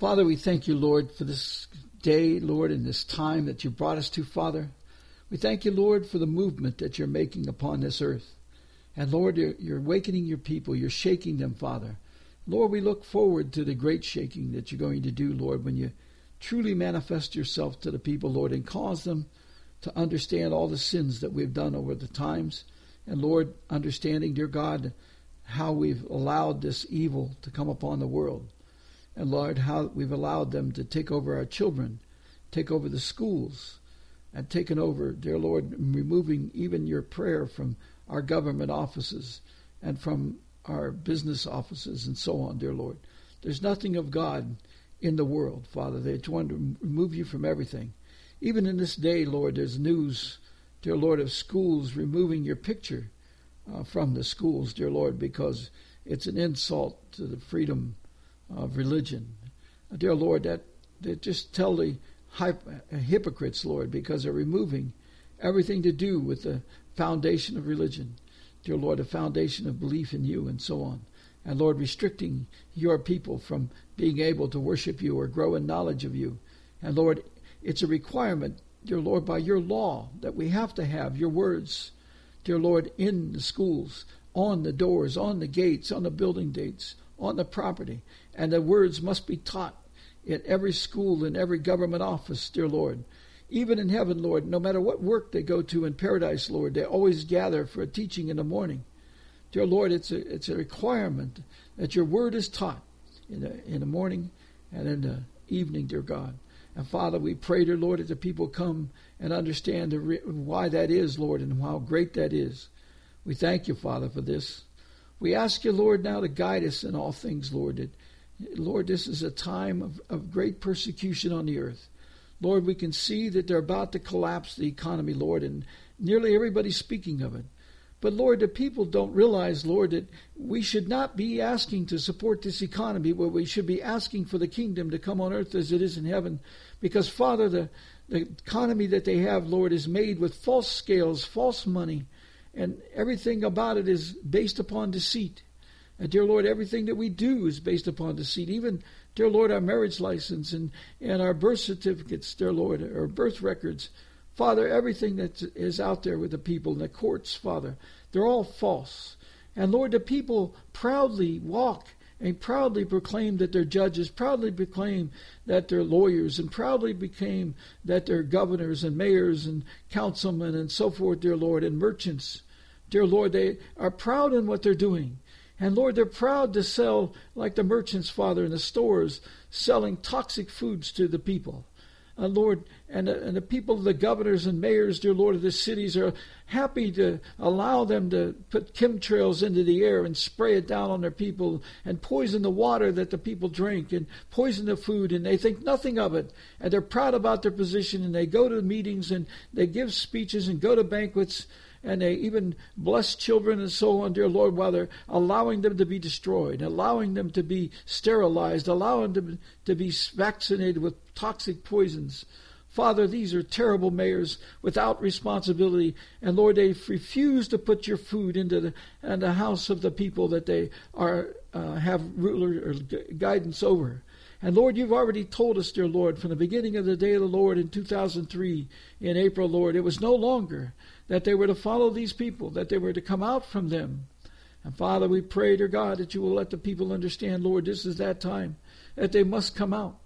Father, we thank you, Lord, for this day, Lord, and this time that you brought us to, Father. We thank you, Lord, for the movement that you're making upon this earth. And Lord, you're, awakening your people. You're shaking them, Father. Lord, we look forward to the great shaking that you're going to do, Lord, when you truly manifest yourself to the people, Lord, and cause them to understand all the sins that we've done over the times. And Lord, understanding, dear God, how we've allowed this evil to come upon the world. And Lord, how we've allowed them to take over our children, take over the schools, and taken over, dear Lord, removing even your prayer from our government offices and from our business offices and so on, dear Lord. There's nothing of God in the world, Father. They want to remove you from everything. Even in this day, Lord, there's news, dear Lord, of schools removing your picture uh, from the schools, dear Lord, because it's an insult to the freedom of religion. Dear Lord, that, that just tell the hypocrites, Lord, because they're removing everything to do with the foundation of religion. Dear Lord, the foundation of belief in you and so on. And Lord, restricting your people from being able to worship you or grow in knowledge of you. And Lord, it's a requirement, dear Lord, by your law that we have to have your words dear Lord, in the schools, on the doors, on the gates, on the building dates, on the property. And the words must be taught in every school, in every government office, dear Lord. Even in heaven, Lord, no matter what work they go to in paradise, Lord, they always gather for a teaching in the morning. Dear Lord, it's a, it's a requirement that your word is taught in the, in the morning and in the evening, dear God. And Father, we pray, dear Lord, that the people come and understand re- why that is, Lord, and how great that is. We thank you, Father, for this. We ask you, Lord, now to guide us in all things, Lord. That, Lord, this is a time of, of great persecution on the earth. Lord, we can see that they're about to collapse the economy, Lord, and nearly everybody's speaking of it. But Lord, the people don't realize, Lord, that we should not be asking to support this economy, but we should be asking for the kingdom to come on earth as it is in heaven. Because, Father, the, the economy that they have, Lord, is made with false scales, false money, and everything about it is based upon deceit. And dear Lord, everything that we do is based upon deceit. Even, dear Lord, our marriage license and, and our birth certificates, dear Lord, our birth records Father, everything that is out there with the people in the courts, Father, they're all false. And Lord, the people proudly walk and proudly proclaim that they're judges, proudly proclaim that they're lawyers, and proudly proclaim that they're governors and mayors and councilmen and so forth, dear Lord, and merchants. Dear Lord, they are proud in what they're doing. And Lord, they're proud to sell, like the merchants, Father, in the stores, selling toxic foods to the people uh, Lord, and, uh, and the people, the governors and mayors, dear Lord, of the cities are happy to allow them to put chemtrails into the air and spray it down on their people and poison the water that the people drink and poison the food, and they think nothing of it. And they're proud about their position, and they go to meetings and they give speeches and go to banquets and they even bless children and so on, dear Lord, while they're allowing them to be destroyed, allowing them to be sterilized, allowing them to be vaccinated with toxic poisons. Father, these are terrible mayors without responsibility. And Lord, they refuse to put your food into the, in the house of the people that they are uh, have ruler or guidance over. And Lord, you've already told us, dear Lord, from the beginning of the day of the Lord in 2003, in April, Lord, it was no longer that they were to follow these people, that they were to come out from them. And Father, we pray, dear God, that you will let the people understand, Lord, this is that time, that they must come out.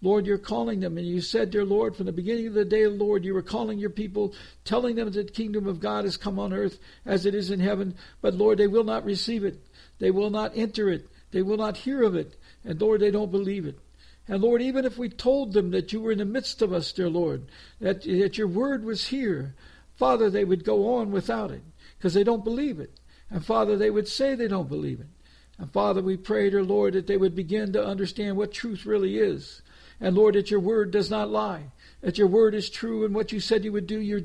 Lord, you're calling them. And you said, dear Lord, from the beginning of the day, Lord, you were calling your people, telling them that the kingdom of God has come on earth as it is in heaven. But Lord, they will not receive it. They will not enter it. They will not hear of it. And Lord, they don't believe it. And Lord, even if we told them that you were in the midst of us, dear Lord, that, that your word was here, Father, they would go on without it because they don't believe it. And Father, they would say they don't believe it. And Father, we pray, dear Lord, that they would begin to understand what truth really is. And Lord, that your word does not lie, that your word is true, and what you said you would do, you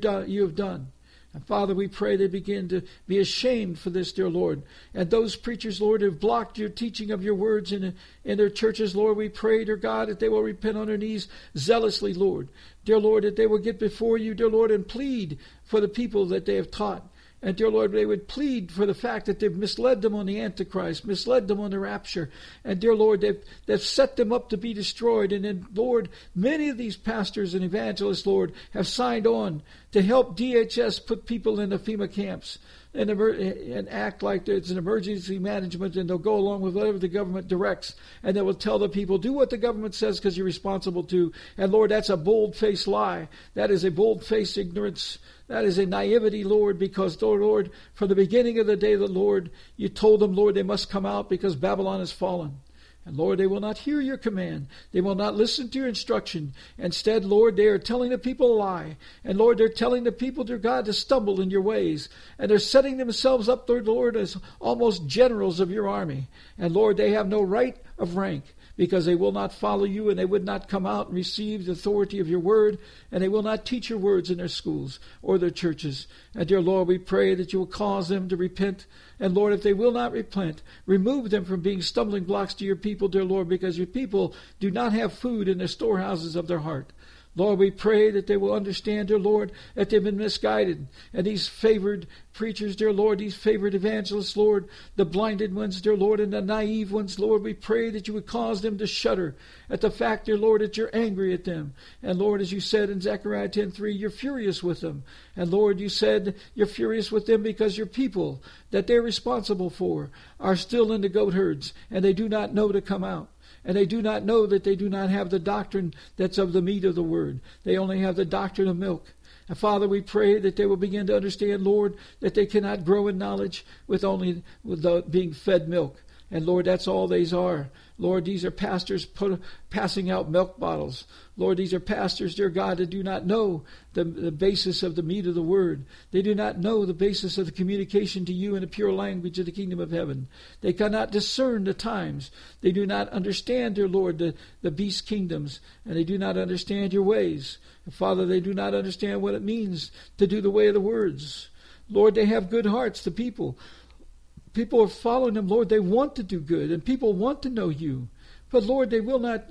have done. And Father, we pray they begin to be ashamed for this, dear Lord. And those preachers, Lord, have blocked your teaching of your words in, in their churches, Lord, we pray, dear God, that they will repent on their knees zealously, Lord. Dear Lord, that they will get before you, dear Lord, and plead for the people that they have taught. And dear Lord, they would plead for the fact that they've misled them on the Antichrist, misled them on the rapture. And dear Lord, they've, they've set them up to be destroyed. And then, Lord, many of these pastors and evangelists, Lord, have signed on to help DHS put people in the FEMA camps and, and act like it's an emergency management and they'll go along with whatever the government directs and they will tell the people do what the government says because you're responsible to and lord that's a bold-faced lie. That is a bold-faced ignorance. That is a naivety lord because oh, lord from the beginning of the day the lord you told them lord they must come out because babylon has fallen and Lord, they will not hear your command. They will not listen to your instruction. Instead, Lord, they are telling the people a lie. And Lord, they're telling the people, dear God, to stumble in your ways. And they're setting themselves up, Lord, Lord, as almost generals of your army. And Lord, they have no right of rank because they will not follow you and they would not come out and receive the authority of your word and they will not teach your words in their schools or their churches. And dear Lord, we pray that you will cause them to repent. And Lord, if they will not repent, remove them from being stumbling blocks to your people, dear Lord, because your people do not have food in the storehouses of their heart. Lord, we pray that they will understand, dear Lord, that they've been misguided. And these favored preachers, dear Lord, these favored evangelists, Lord, the blinded ones, dear Lord, and the naive ones, Lord, we pray that you would cause them to shudder at the fact, dear Lord, that you're angry at them. And Lord, as you said in Zechariah 10.3, you're furious with them. And Lord, you said you're furious with them because your people that they're responsible for are still in the goat herds and they do not know to come out and they do not know that they do not have the doctrine that's of the meat of the word. They only have the doctrine of milk. And Father, we pray that they will begin to understand, Lord, that they cannot grow in knowledge with only with the, being fed milk. And Lord, that's all these are. Lord, these are pastors put, passing out milk bottles. Lord, these are pastors, dear God, that do not know the, the basis of the meat of the word. They do not know the basis of the communication to you in the pure language of the kingdom of heaven. They cannot discern the times. They do not understand, dear Lord, the, the beast kingdoms, and they do not understand your ways. And Father, they do not understand what it means to do the way of the words. Lord, they have good hearts, the people. People are following them, Lord. They want to do good, and people want to know you. But Lord, they will not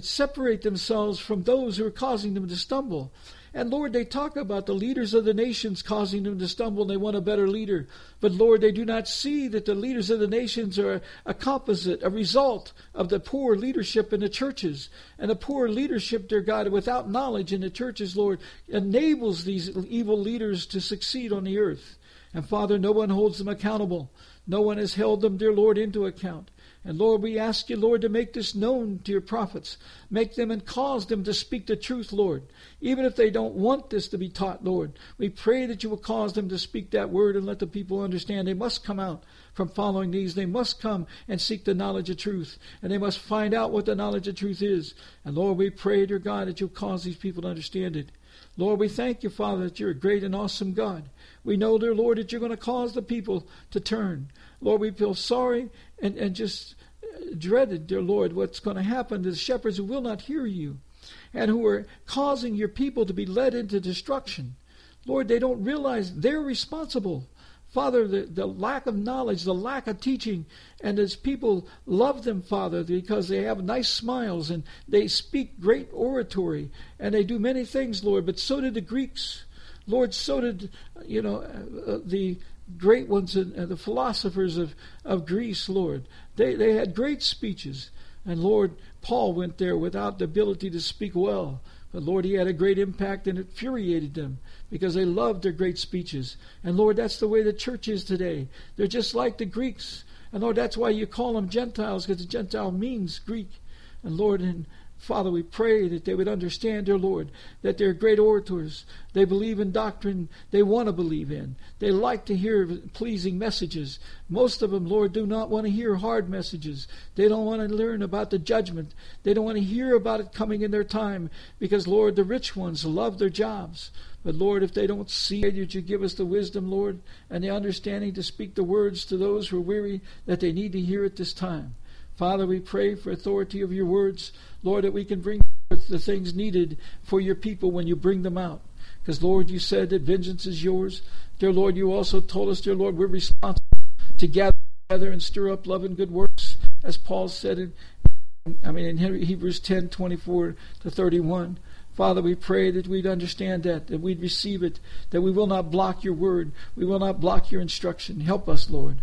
separate themselves from those who are causing them to stumble. And Lord, they talk about the leaders of the nations causing them to stumble and they want a better leader. But Lord, they do not see that the leaders of the nations are a composite, a result of the poor leadership in the churches. And the poor leadership, dear God, without knowledge in the churches, Lord, enables these evil leaders to succeed on the earth. And Father, no one holds them accountable. No one has held them, dear Lord, into account. And Lord, we ask you, Lord, to make this known to your prophets. Make them and cause them to speak the truth, Lord. Even if they don't want this to be taught, Lord, we pray that you will cause them to speak that word and let the people understand they must come out from following these. They must come and seek the knowledge of truth. And they must find out what the knowledge of truth is. And Lord, we pray, dear God, that you'll cause these people to understand it. Lord, we thank you, Father, that you're a great and awesome God. We know, dear Lord, that you're going to cause the people to turn. Lord, we feel sorry and, and just uh, dreaded, dear Lord, what's going to happen to the shepherds who will not hear you and who are causing your people to be led into destruction. Lord, they don't realize they're responsible. Father, the, the lack of knowledge, the lack of teaching, and as people love them, Father, because they have nice smiles and they speak great oratory and they do many things, Lord, but so did the Greeks. Lord, so did, you know, uh, the great ones and, the philosophers of, of Greece, Lord. They, they had great speeches. And Lord, Paul went there without the ability to speak well. But Lord, he had a great impact and it infuriated them because they loved their great speeches. And Lord, that's the way the church is today. They're just like the Greeks. And Lord, that's why you call them Gentiles because the Gentile means Greek. And Lord, and Father, we pray that they would understand, dear Lord, that they're great orators. They believe in doctrine they want to believe in. They like to hear pleasing messages. Most of them, Lord, do not want to hear hard messages. They don't want to learn about the judgment. They don't want to hear about it coming in their time because, Lord, the rich ones love their jobs. But Lord, if they don't see it, you give us the wisdom, Lord, and the understanding to speak the words to those who are weary that they need to hear at this time. Father, we pray for authority of your words, Lord, that we can bring forth the things needed for your people when you bring them out. Because, Lord, you said that vengeance is yours. Dear Lord, you also told us, dear Lord, we're responsible to gather together and stir up love and good works, as Paul said in, I mean, in Hebrews 10 24 to 31. Father, we pray that we'd understand that, that we'd receive it, that we will not block your word. We will not block your instruction. Help us, Lord.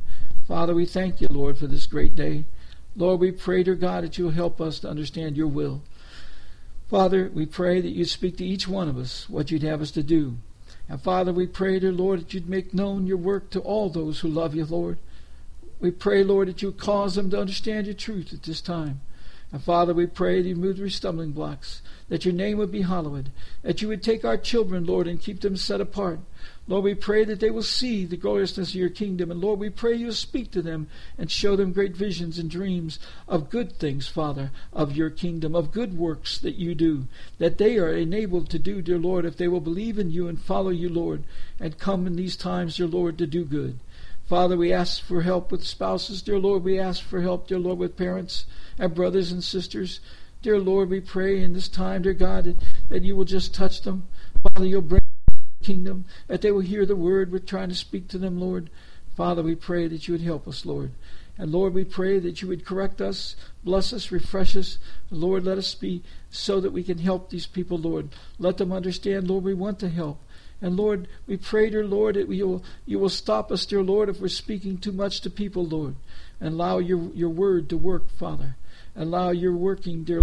Father, we thank you, Lord, for this great day. Lord, we pray, dear God, that you'll help us to understand your will. Father, we pray that you'd speak to each one of us what you'd have us to do. And Father, we pray, dear Lord, that you'd make known your work to all those who love you, Lord. We pray, Lord, that you cause them to understand your truth at this time. And Father, we pray that you move your stumbling blocks, that your name would be hallowed, that you would take our children, Lord, and keep them set apart. Lord, we pray that they will see the gloriousness of your kingdom. And Lord, we pray you'll speak to them and show them great visions and dreams of good things, Father, of your kingdom, of good works that you do, that they are enabled to do, dear Lord, if they will believe in you and follow you, Lord, and come in these times, dear Lord, to do good. Father, we ask for help with spouses, dear Lord. We ask for help, dear Lord, with parents and brothers and sisters. Dear Lord, we pray in this time, dear God, that, that you will just touch them. Father, you'll bring the kingdom, that they will hear the word we're trying to speak to them, Lord. Father, we pray that you would help us, Lord. And Lord, we pray that you would correct us, bless us, refresh us. Lord, let us be so that we can help these people, Lord. Let them understand, Lord, we want to help. And Lord, we pray, dear Lord, that you will, you will stop us, dear Lord, if we're speaking too much to people, Lord. And allow your, your word to work, Father. Allow your working, dear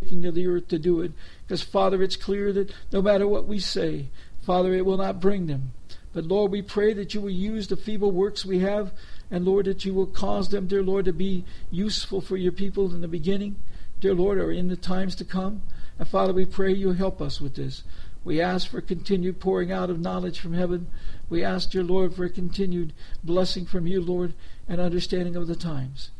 working of the earth to do it. Because, Father, it's clear that no matter what we say, Father, it will not bring them. But Lord, we pray that you will use the feeble works we have, and Lord, that you will cause them, dear Lord, to be useful for your people in the beginning, dear Lord, or in the times to come. And Father, we pray you'll help us with this. We ask for continued pouring out of knowledge from heaven. We ask, dear Lord, for a continued blessing from you, Lord, and understanding of the times.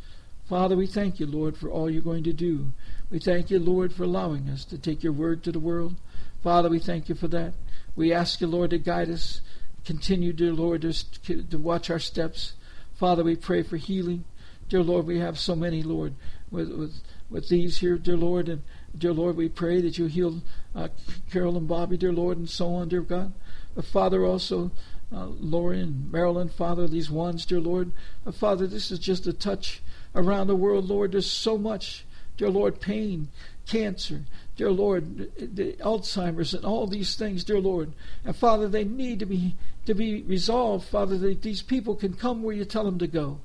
Father, we thank you, Lord, for all you're going to do. We thank you, Lord, for allowing us to take your word to the world. Father, we thank you for that. We ask you, Lord, to guide us. Continue, dear Lord, to, to watch our steps. Father, we pray for healing. Dear Lord, we have so many, Lord, with, with, with these here, dear Lord. And dear Lord, we pray that you heal uh, Carol and Bobby, dear Lord, and so on, dear God. But Father, also, uh, Lori and Marilyn, Father, these ones, dear Lord. Uh, Father, this is just a touch around the world, Lord. There's so much, dear Lord, pain, cancer, dear Lord, the Alzheimer's and all these things, dear Lord. And Father, they need to be to be resolved, Father, that these people can come where you tell them to go.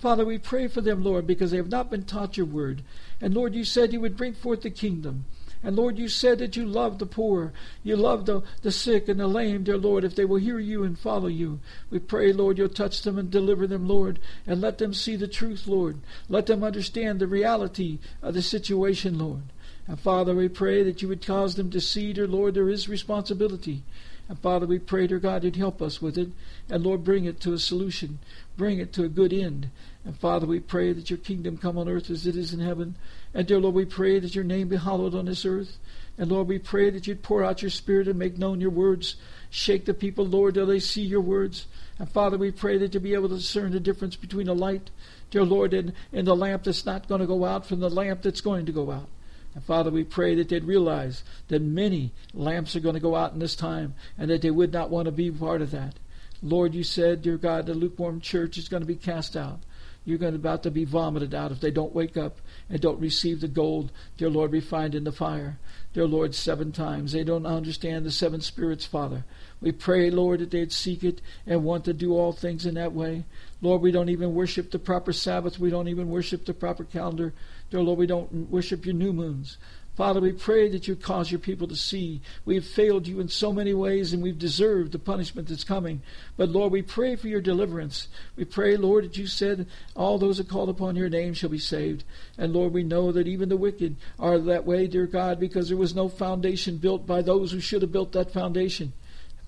Father, we pray for them, Lord, because they have not been taught your word. And Lord, you said you would bring forth the kingdom. And Lord, you said that you love the poor, you love the, the sick and the lame, dear Lord, if they will hear you and follow you. We pray, Lord, you'll touch them and deliver them, Lord, and let them see the truth, Lord. Let them understand the reality of the situation, Lord. And Father, we pray that you would cause them to see, dear Lord, there is responsibility. And Father, we pray, dear God, you'd help us with it. And Lord, bring it to a solution. Bring it to a good end. And Father, we pray that your kingdom come on earth as it is in heaven. And dear Lord, we pray that your name be hallowed on this earth. And Lord, we pray that you'd pour out your spirit and make known your words. Shake the people, Lord, till they see your words. And Father, we pray that you'll be able to discern the difference between a light, dear Lord, and, and the lamp that's not going to go out from the lamp that's going to go out. And Father, we pray that they'd realize that many lamps are going to go out in this time and that they would not want to be part of that. Lord, you said, dear God, the lukewarm church is going to be cast out. You're going to about to be vomited out if they don't wake up and don't receive the gold, dear Lord, refined in the fire. Dear Lord, seven times. They don't understand the seven spirits, Father. We pray, Lord, that they'd seek it and want to do all things in that way. Lord, we don't even worship the proper Sabbath. We don't even worship the proper calendar. Dear Lord, we don't worship your new moons. Father, we pray that you cause your people to see. We have failed you in so many ways and we've deserved the punishment that's coming. But Lord, we pray for your deliverance. We pray, Lord, that you said all those that call upon your name shall be saved. And Lord, we know that even the wicked are that way, dear God, because there was no foundation built by those who should have built that foundation.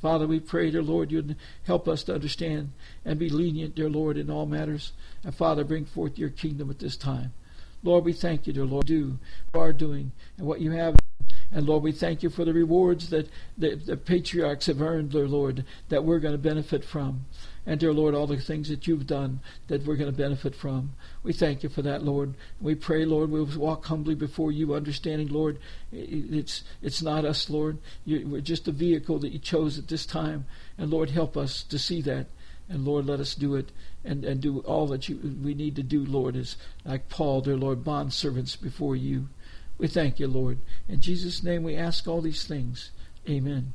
Father, we pray, dear Lord, you'd help us to understand and be lenient, dear Lord, in all matters. And Father, bring forth your kingdom at this time. Lord, we thank you, dear Lord, do, are doing, and what you have. And Lord, we thank you for the rewards that the, the patriarchs have earned, dear Lord, that we're going to benefit from. And dear Lord, all the things that you've done that we're going to benefit from. We thank you for that, Lord. We pray, Lord, we'll walk humbly before you, understanding, Lord, it's it's not us, Lord. You, we're just a vehicle that you chose at this time. And Lord, help us to see that. And Lord, let us do it and, and do all that you, we need to do, Lord, is like Paul, dear Lord, bond servants before you. We thank you, Lord. In Jesus' name we ask all these things. Amen.